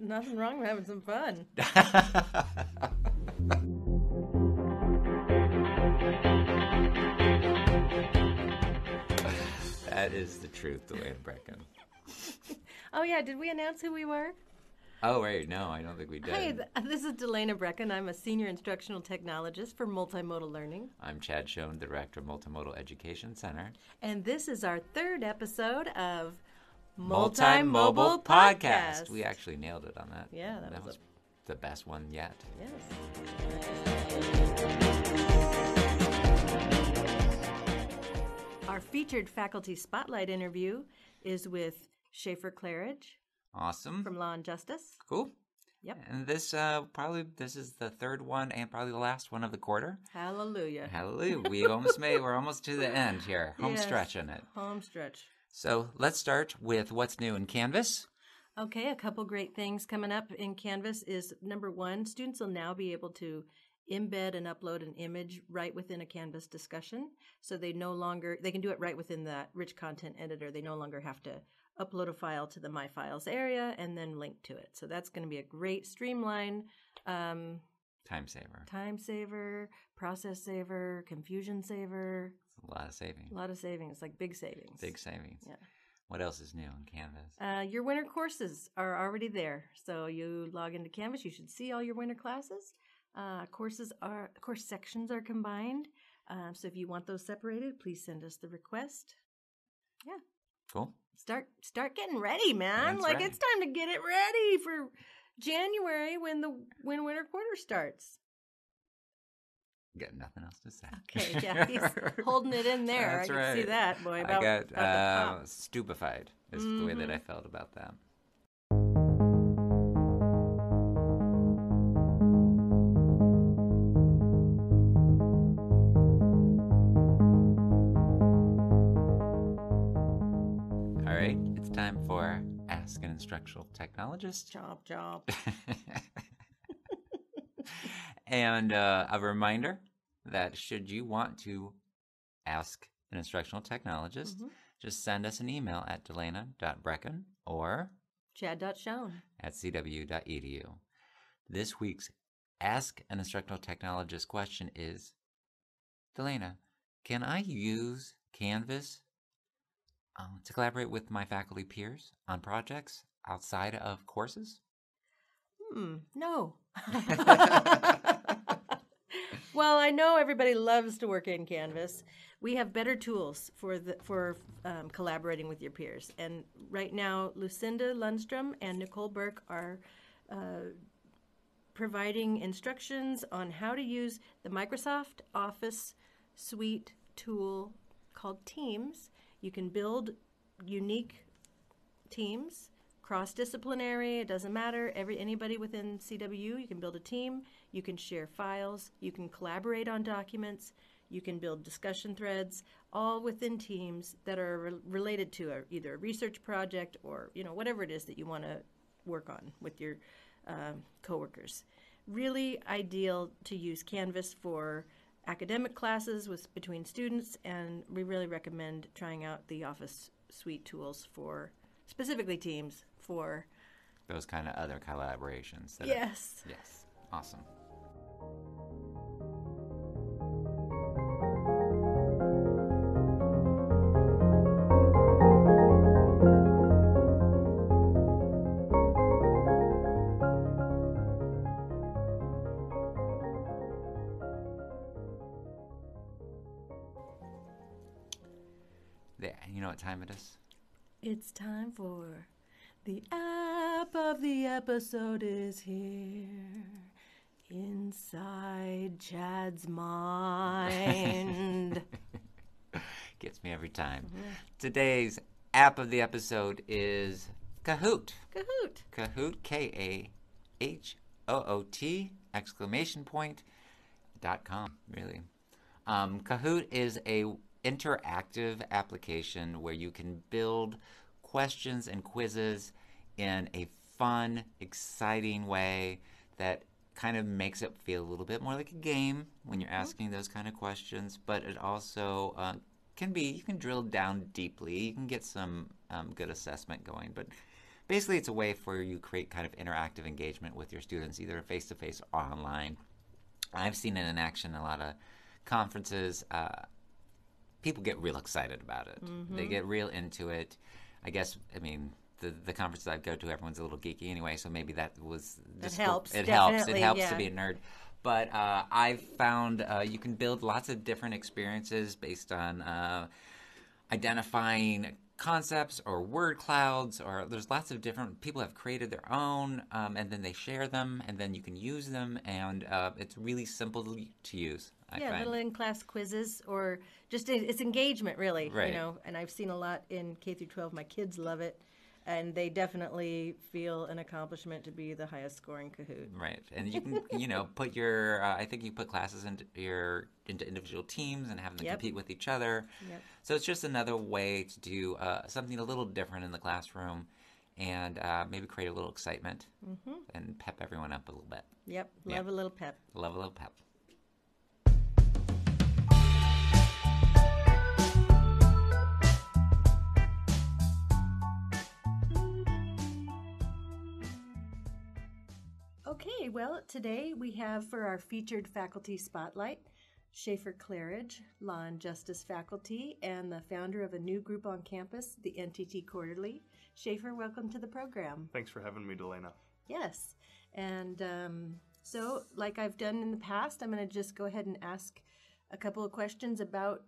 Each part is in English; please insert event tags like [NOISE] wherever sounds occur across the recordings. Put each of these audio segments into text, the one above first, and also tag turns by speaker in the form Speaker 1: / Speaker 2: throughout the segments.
Speaker 1: Nothing wrong with having some fun. [LAUGHS]
Speaker 2: that is the truth, Delana Brecken. [LAUGHS]
Speaker 1: Oh yeah, did we announce who we were?
Speaker 2: Oh wait, no, I don't think we did.
Speaker 1: Hey, th- this is Delana Brecken. I'm a senior instructional technologist for multimodal learning,
Speaker 2: I'm Chad Schoen, Director of Multimodal Education Center.
Speaker 1: and this is our third episode of
Speaker 2: Multimobile Podcast. We actually nailed it on that.
Speaker 1: Yeah, that was
Speaker 2: was the best one yet.
Speaker 1: Yes. Our featured faculty spotlight interview is with Shaffer Claridge
Speaker 2: Awesome.
Speaker 1: from Law and Justice.
Speaker 2: Cool.
Speaker 1: Yep.
Speaker 2: And this uh probably this is the third one and probably the last one of the quarter.
Speaker 1: Hallelujah.
Speaker 2: Hallelujah. We almost made we're almost to the end here. Home
Speaker 1: Yes.
Speaker 2: stretch in it.
Speaker 1: Home stretch.
Speaker 2: So let's start with what's new in Canvas.
Speaker 1: Okay, a couple great things coming up in Canvas is number one, students will now be able to embed and upload an image right within a Canvas discussion. So they no longer, they can do it right within that rich content editor. They no longer have to upload a file to the My Files area and then link to it. So that's going to be a great streamline, um,
Speaker 2: Time saver.
Speaker 1: time saver, process saver, confusion saver.
Speaker 2: A lot of savings.
Speaker 1: A lot of savings, like big savings.
Speaker 2: Big savings.
Speaker 1: Yeah.
Speaker 2: What else is new in Canvas?
Speaker 1: Uh, your winter courses are already there. So you log into Canvas, you should see all your winter classes. Uh, courses are, course sections are combined. Um, so if you want those separated, please send us the request. Yeah.
Speaker 2: Cool.
Speaker 1: Start start getting ready, man.
Speaker 2: That's
Speaker 1: like
Speaker 2: right.
Speaker 1: it's time to get it ready for January when the when winter quarter starts.
Speaker 2: Got nothing else to say.
Speaker 1: Okay, yeah, he's [LAUGHS] holding it in there.
Speaker 2: That's
Speaker 1: I can see that, boy.
Speaker 2: I
Speaker 1: About,
Speaker 2: got
Speaker 1: about the
Speaker 2: uh, stupefied. Is the way that I
Speaker 1: Mhm.
Speaker 2: felt about that. All right, it's time for Ask an Instructional Technologist.
Speaker 1: Job, chomp. [LAUGHS]
Speaker 2: and uh, a reminder that should you want to ask an instructional technologist,
Speaker 1: Mhm.
Speaker 2: just send us an email at delana.brecken or
Speaker 1: Chad.schoen.
Speaker 2: at cw.edu. This week's Ask an Instructional Technologist question is Delana, can I use Canvas um, to collaborate with my faculty peers on projects outside of courses?
Speaker 1: Hmm, no. [LAUGHS] [LAUGHS] well, I know everybody loves to work in Canvas. We have better tools for the for um, collaborating with your peers. And right now, Lucinda Lundstrom and Nicole Burke are uh, providing instructions on how to use the Microsoft Office suite tool called Teams. You can build unique teams cross-disciplinary it doesn't matter every anybody within cwu you can build a team you can share files you can collaborate on documents you can build discussion threads all within teams that are re- related to a, either a research project or you know whatever it is that you want to work on with your um, coworkers really ideal to use canvas for academic classes with between students and we really recommend trying out the office suite tools for specifically teams for
Speaker 2: Those kind of other collaborations. That are-
Speaker 1: yes
Speaker 2: yes. Awesome. You know what time it is?
Speaker 1: it's time for the app of the episode is here inside chad's mind [LAUGHS]
Speaker 2: Gets me every time. Today's app of the episode is Kahoot.
Speaker 1: kahoot
Speaker 2: Kahoot, K A H O O T, exclamation point, dot com, really. Um, Kahoot is a interactive application where you can build questions and quizzes in a fun, exciting way that kind of makes it feel a little bit more like a game when you're asking those kind of questions, but it also uh, can be, you can drill down deeply, you can get some um, good assessment going, but basically it's a way for you create kind of interactive engagement with your students, either face to face or online. I've seen it in action in a lot of conferences. Uh, people get real excited about it. They get real into it. I guess. I mean. The, the conferences I go to, everyone's a little geeky anyway, so maybe that was just
Speaker 1: helps,
Speaker 2: It helps. It helps
Speaker 1: yeah.
Speaker 2: to be a nerd. But uh, I've found uh, you can build lots of different experiences based on uh, identifying concepts or word clouds or there's lots of different people have created their own um, and then they share them and then you can use them and uh, it's really simple to, to use I
Speaker 1: yeah,
Speaker 2: find.
Speaker 1: little in-class quizzes or just it's engagement, really.
Speaker 2: Right.
Speaker 1: You know, and I've seen a lot in K through 12. My kids love it, and they definitely feel an accomplishment to be the highest scoring Kahoot.
Speaker 2: Right, and you can [LAUGHS] you know put your uh, I think you put classes into your into individual teams and have them
Speaker 1: Yep.
Speaker 2: compete with each other.
Speaker 1: Yep.
Speaker 2: So it's just another way to do uh, something a little different in the classroom, and uh, maybe create a little excitement and pep everyone up a little bit.
Speaker 1: Yep, love a little pep.
Speaker 2: Love a little pep.
Speaker 1: Okay, well, today we have for our featured faculty spotlight Shaffer Claridge, Law and Justice faculty, and the founder of a new group on campus, the NTT Quarterly. Shaffer, welcome to the program.
Speaker 3: Thanks for having me, Delana.
Speaker 1: Yes. And um, so, like I've done in the past, I'm going to just go ahead and ask a couple of questions about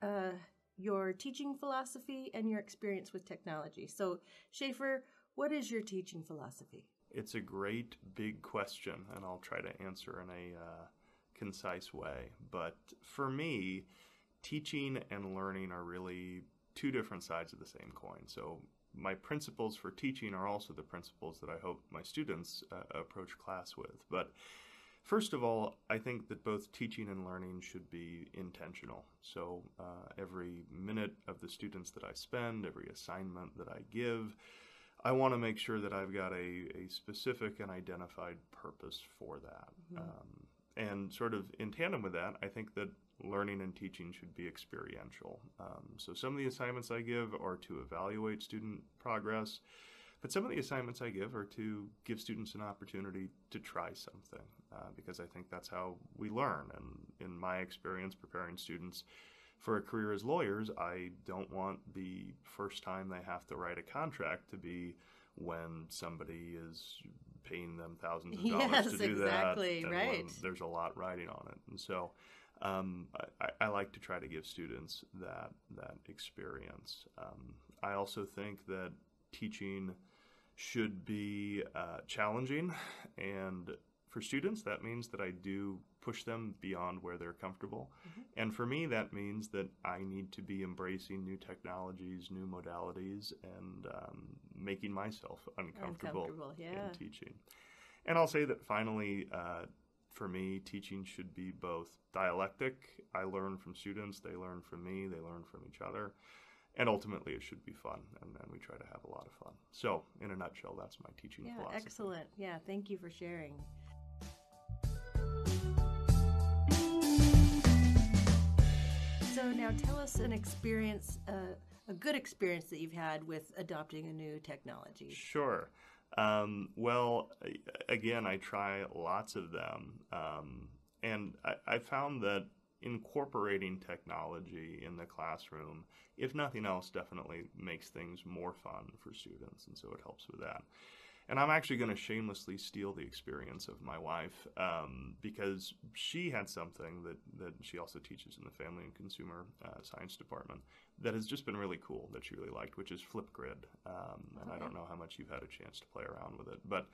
Speaker 1: uh, your teaching philosophy and your experience with technology. So, Shaffer, what is your teaching philosophy?
Speaker 3: It's a great big question, and I'll try to answer in a uh, concise way. But for me, teaching and learning are really two different sides of the same coin. So, my principles for teaching are also the principles that I hope my students uh, approach class with. But First of all, I think that both teaching and learning should be intentional. So uh, every minute of the students that I spend, every assignment that I give, I want to make sure that I've got a, a specific and identified purpose for that. Um, and sort of in tandem with that, I think that learning and teaching should be experiential. Um, so some of the assignments I give are to evaluate student progress. But some of the assignments I give are to give students an opportunity to try something uh, because I think that's how we learn. And in my experience preparing students for a career as lawyers, I don't want the first time they have to write a contract to be when somebody is paying them thousands of [LAUGHS] dollars
Speaker 1: Yes,
Speaker 3: to do
Speaker 1: exactly,
Speaker 3: that.
Speaker 1: right.
Speaker 3: there's a lot riding on it. And so um, I, I like to try to give students that that experience. Um, I also think that teaching should be uh, challenging, and for students, that means that I do push them beyond where they're comfortable. And for me, that means that I need to be embracing new technologies, new modalities, and um, making myself uncomfortable,
Speaker 1: Uncomfortable, yeah.
Speaker 3: in teaching. And I'll say that finally, uh, for me, teaching should be both dialectic. I learn from students, they learn from me, they learn from each other. And ultimately, it should be fun, and, and we try to have a lot of fun. So, in a nutshell, that's my teaching
Speaker 1: Yeah,
Speaker 3: philosophy.
Speaker 1: excellent. Yeah, thank you for sharing. Now tell us an experience, uh, a good experience that you've had with adopting a new technology.
Speaker 3: Sure. Um, well, again, I try lots of them. Um, and I, I found that incorporating technology in the classroom, if nothing else, definitely makes things more fun for students. And so it helps with that. And I'm actually going to shamelessly steal the experience of my wife um, because she had something that, that she also teaches in the Family and Consumer uh, Science Department that has just been really cool that she really liked, which is Flipgrid. Um, and I don't know how much you've had a chance to play around with it, but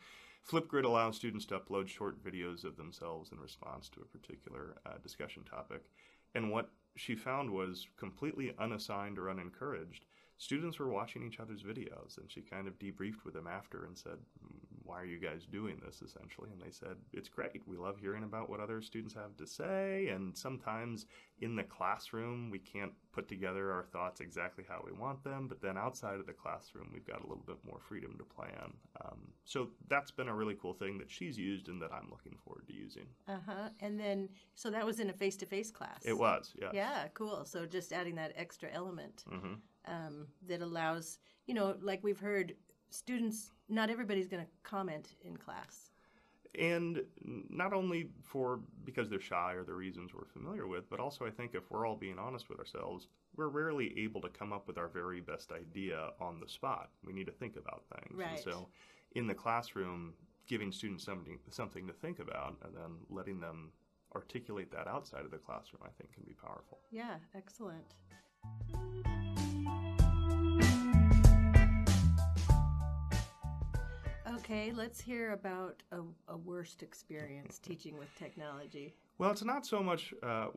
Speaker 3: Flipgrid allows students to upload short videos of themselves in response to a particular uh, discussion topic. And what she found was completely unassigned or unencouraged. Students were watching each other's videos, and she kind of debriefed with them after and said, "Mm, Why are you guys doing this essentially? And they said, It's great. We love hearing about what other students have to say. And sometimes in the classroom, we can't put together our thoughts exactly how we want them, but then outside of the classroom, we've got a little bit more freedom to plan. Um, so that's been a really cool thing that she's used and that I'm looking forward to using.
Speaker 1: Uh huh. And then, so that was in a face to face class.
Speaker 3: It was, yeah.
Speaker 1: Yeah, cool. So just adding that extra element
Speaker 3: hmm
Speaker 1: um, that allows, you know, like we've heard students, not everybody's going to comment in class.
Speaker 3: and not only for because they're shy or the reasons we're familiar with, but also I think if we're all being honest with ourselves, we're rarely able to come up with our very best idea on the spot. We need to think about things.
Speaker 1: Right.
Speaker 3: And so in the classroom, giving students something something to think about and then letting them articulate that outside of the classroom, I think can be powerful.
Speaker 1: Yeah, excellent. Okay, let's hear about a, a worst experience teaching with technology.
Speaker 3: Well, it's not so much uh,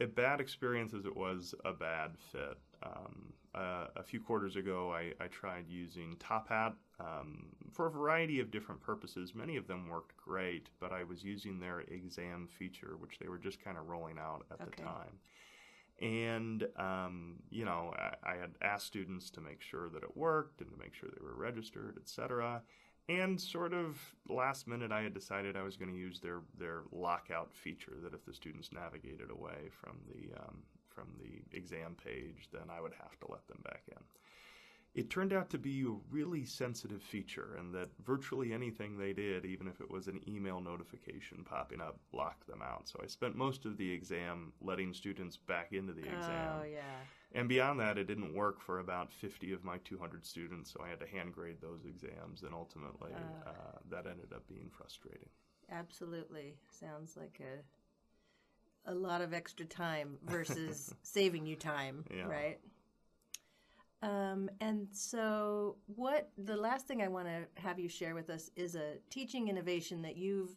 Speaker 3: a bad experience as it was a bad fit. Um, uh, a few quarters ago, I, I tried using Top Hat um, for a variety of different purposes. Many of them worked great, but I was using their exam feature, which they were just kind of rolling out at
Speaker 1: Okay.
Speaker 3: the time. And, um, you know, I, I had asked students to make sure that it worked and to make sure they were registered, et cetera. And sort of last minute, I had decided I was going to use their, their lockout feature that if the students navigated away from the, um, from the exam page, then I would have to let them back in. It turned out to be a really sensitive feature, and that virtually anything they did, even if it was an email notification popping up, locked them out. So I spent most of the exam letting students back into the exam.
Speaker 1: Oh, yeah.
Speaker 3: And beyond that, it didn't work for about 50 of my 200 students, so I had to hand grade those exams, and ultimately
Speaker 1: Ah.
Speaker 3: uh, that ended up being frustrating.
Speaker 1: Absolutely. Sounds like a a lot of extra time versus [LAUGHS] saving you time,
Speaker 3: Yeah.
Speaker 1: right? Um, and so, what the last thing I want to have you share with us is a teaching innovation that you've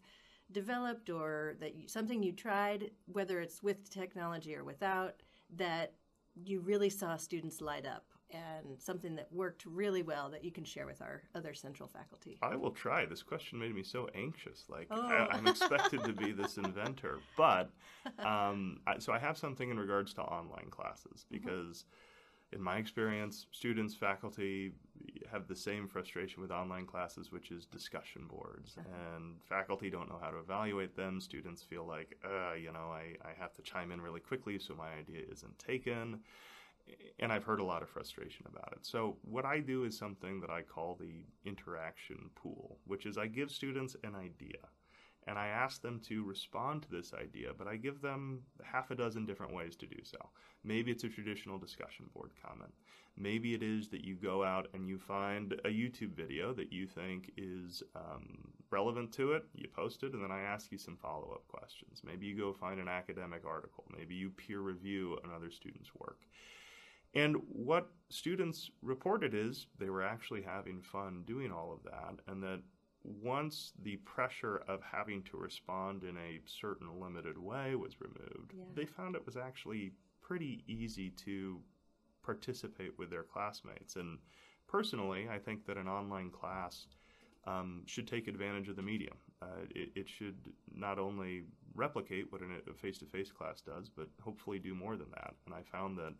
Speaker 1: developed or that you, something you tried, whether it's with technology or without, that you really saw students light up and something that worked really well that you can share with our other central faculty.
Speaker 3: I will try. This question made me so anxious. Like
Speaker 1: Oh.
Speaker 3: I, I'm expected to be this [LAUGHS] inventor, but um, I, so I have something in regards to online classes because, in my experience, students, faculty have the same frustration with online classes, which is discussion boards, and faculty don't know how to evaluate them. Students feel like, uh, you know, I, I have to chime in really quickly, so my idea isn't taken and I've heard a lot of frustration about it. So, what I do is something that I call the interaction pool, which is I give students an idea and I ask them to respond to this idea, but I give them half a dozen different ways to do so. Maybe it's a traditional discussion board comment. Maybe it is that you go out and you find a YouTube video that you think is um, relevant to it, you post it, and then I ask you some follow up questions. Maybe you go find an academic article. Maybe you peer review another student's work. And what students reported is they were actually having fun doing all of that, and that once the pressure of having to respond in a certain limited way was removed,
Speaker 1: Yeah.
Speaker 3: they found it was actually pretty easy to participate with their classmates. And personally, I think that an online class um, should take advantage of the medium. Uh, it, it should not only replicate what an- a face to face class does, but hopefully do more than that. And I found that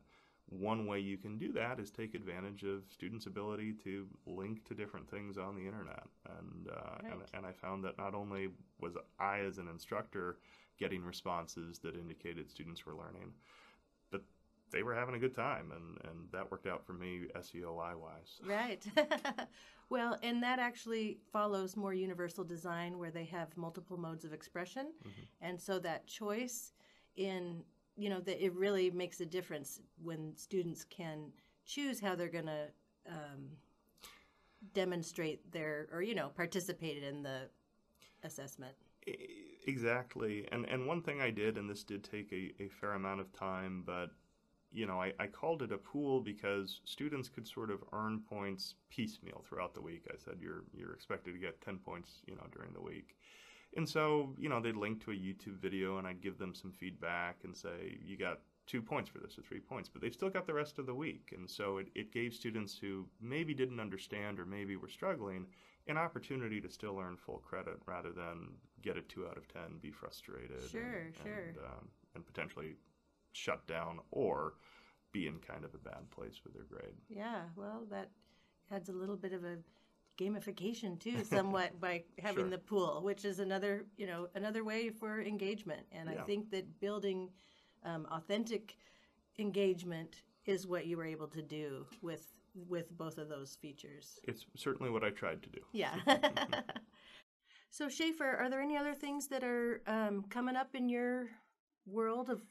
Speaker 3: one way you can do that is take advantage of students' ability to link to different things on the internet. And, uh, and,
Speaker 1: Right.
Speaker 3: and I found that not only was I, as an instructor, getting responses that indicated students were learning, but they were having a good time. And, and that worked out for me SEOI wise.
Speaker 1: Right. [LAUGHS] well, and that actually follows more universal design where they have multiple modes of expression. And so that choice in, you know, that it really makes a difference when students can choose how they're going to um, demonstrate their, or, you know, participate in the assessment.
Speaker 3: Exactly. And and one thing I did, and this did take a, a fair amount of time, but you know, I, I called it a pool because students could sort of earn points piecemeal throughout the week. I said you're you're expected to get ten points, you know, during the week. And so, you know, they'd link to a YouTube video and I'd give them some feedback and say, you got two points for this or three points, but they've still got the rest of the week. And so it, it gave students who maybe didn't understand or maybe were struggling an opportunity to still earn full credit rather than get a two out of 10, be frustrated.
Speaker 1: Sure,
Speaker 3: and,
Speaker 1: sure.
Speaker 3: And, um, and potentially shut down or be in kind of a bad place with their grade.
Speaker 1: Yeah, well, that adds a little bit of a gamification too, [LAUGHS] somewhat by having
Speaker 3: Sure.
Speaker 1: the pool, which is another, you know, another way for engagement. And I think that building um, authentic engagement is what you were able to do with with both of those features.
Speaker 3: It's certainly what I tried to do.
Speaker 1: Yeah. [LAUGHS] so Shaffer, are there any other things that are um, coming up in your world of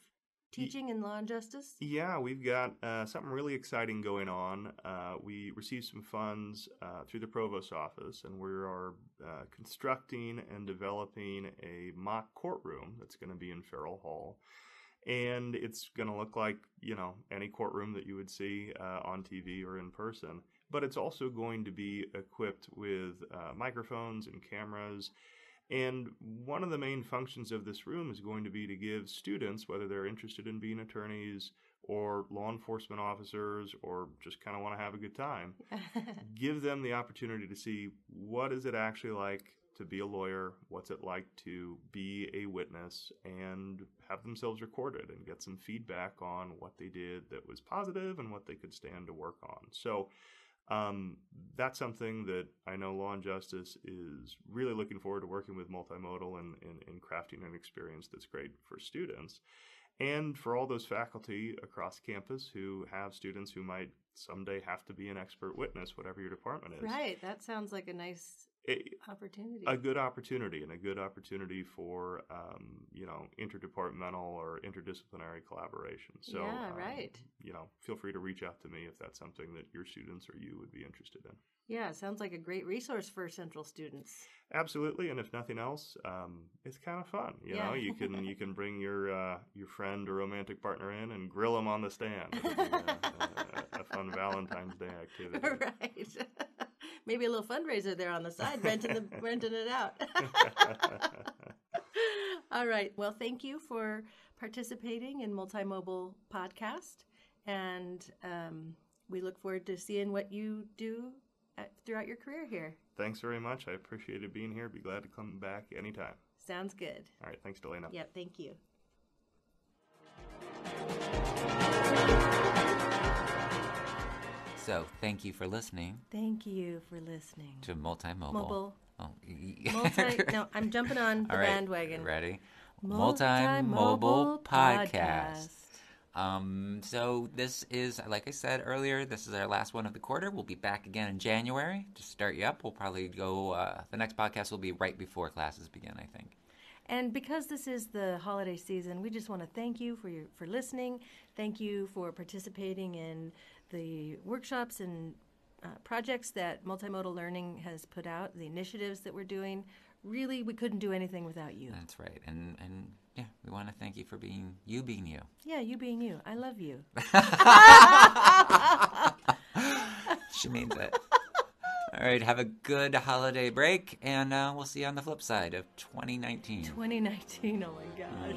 Speaker 1: teaching in law and justice?
Speaker 3: Yeah, we've got uh, something really exciting going on. Uh, we received some funds uh, through the provost office, and we are uh, constructing and developing a mock courtroom that's going to be in Farrell Hall and it's going to look like you know any courtroom that you would see uh, on TV or in person. But it's also going to be equipped with uh, microphones and cameras. And one of the main functions of this room is going to be to give students, whether they're interested in being attorneys or law enforcement officers or just kind of want to have a good time, [LAUGHS] give them the opportunity to see what is it actually like to be a lawyer, what's it like to be a witness, and have themselves recorded and get some feedback on what they did that was positive and what they could stand to work on. So um, that's something that I know Law and Justice is really looking forward to working with multimodal and, and, and crafting an experience that's great for students. And for all those faculty across campus who have students who might someday have to be an expert witness, whatever your department is.
Speaker 1: Right. That sounds like a nice
Speaker 3: it,
Speaker 1: opportunity.
Speaker 3: A good opportunity and a good opportunity for um, you know interdepartmental or interdisciplinary collaboration. So
Speaker 1: yeah,
Speaker 3: um,
Speaker 1: right.
Speaker 3: You know, feel free to reach out to me if that's something that your students or you would be interested in.
Speaker 1: Yeah, sounds like a great resource for Central students.
Speaker 3: Absolutely, and if nothing else, um, it's kind of fun. You
Speaker 1: Yeah.
Speaker 3: know, you can you can bring your uh, your friend or romantic partner in and grill them on the stand. A, a, a fun Valentine's Day [LAUGHS] activity.
Speaker 1: right. [LAUGHS] Maybe a little fundraiser there on the side, renting the [LAUGHS] renting it out. [LAUGHS] All right. Well, thank you for participating in Multimobile Podcast, and um, we look forward to seeing what you do at, throughout your career here.
Speaker 3: Thanks very much. I appreciated being here. Be glad to come back anytime.
Speaker 1: Sounds good.
Speaker 3: All right, thanks, Delana.
Speaker 1: Yep. Thank you.
Speaker 2: So, thank you for listening
Speaker 1: Thank you for listening.
Speaker 2: to Multimobile.
Speaker 1: Mobile.
Speaker 2: Oh, [LAUGHS]
Speaker 1: Multi. no, I'm jumping on the
Speaker 2: right,
Speaker 1: bandwagon.
Speaker 2: Ready?
Speaker 1: Multimobile
Speaker 2: Multimobile podcast.
Speaker 1: Podcast.
Speaker 2: Um, so this is, like I said earlier, this is our last one of the quarter. We'll be back again in January to start you up. We'll probably go. Uh, the next podcast will be right before classes begin. I think.
Speaker 1: And because this is the holiday season, we just want to thank you for your for listening. Thank you for participating in the workshops and uh, projects that Multimodal Learning has put out, the initiatives that we're doing. Really, we couldn't do anything without you.
Speaker 2: That's right. And and yeah, we want to thank you for being you being you.
Speaker 1: Yeah, you being you. I love you. [LAUGHS] [LAUGHS]
Speaker 2: She means it. All right. Have a good holiday break, and uh, we'll see you on the flip side of 2019.
Speaker 1: 2019. Oh my gosh.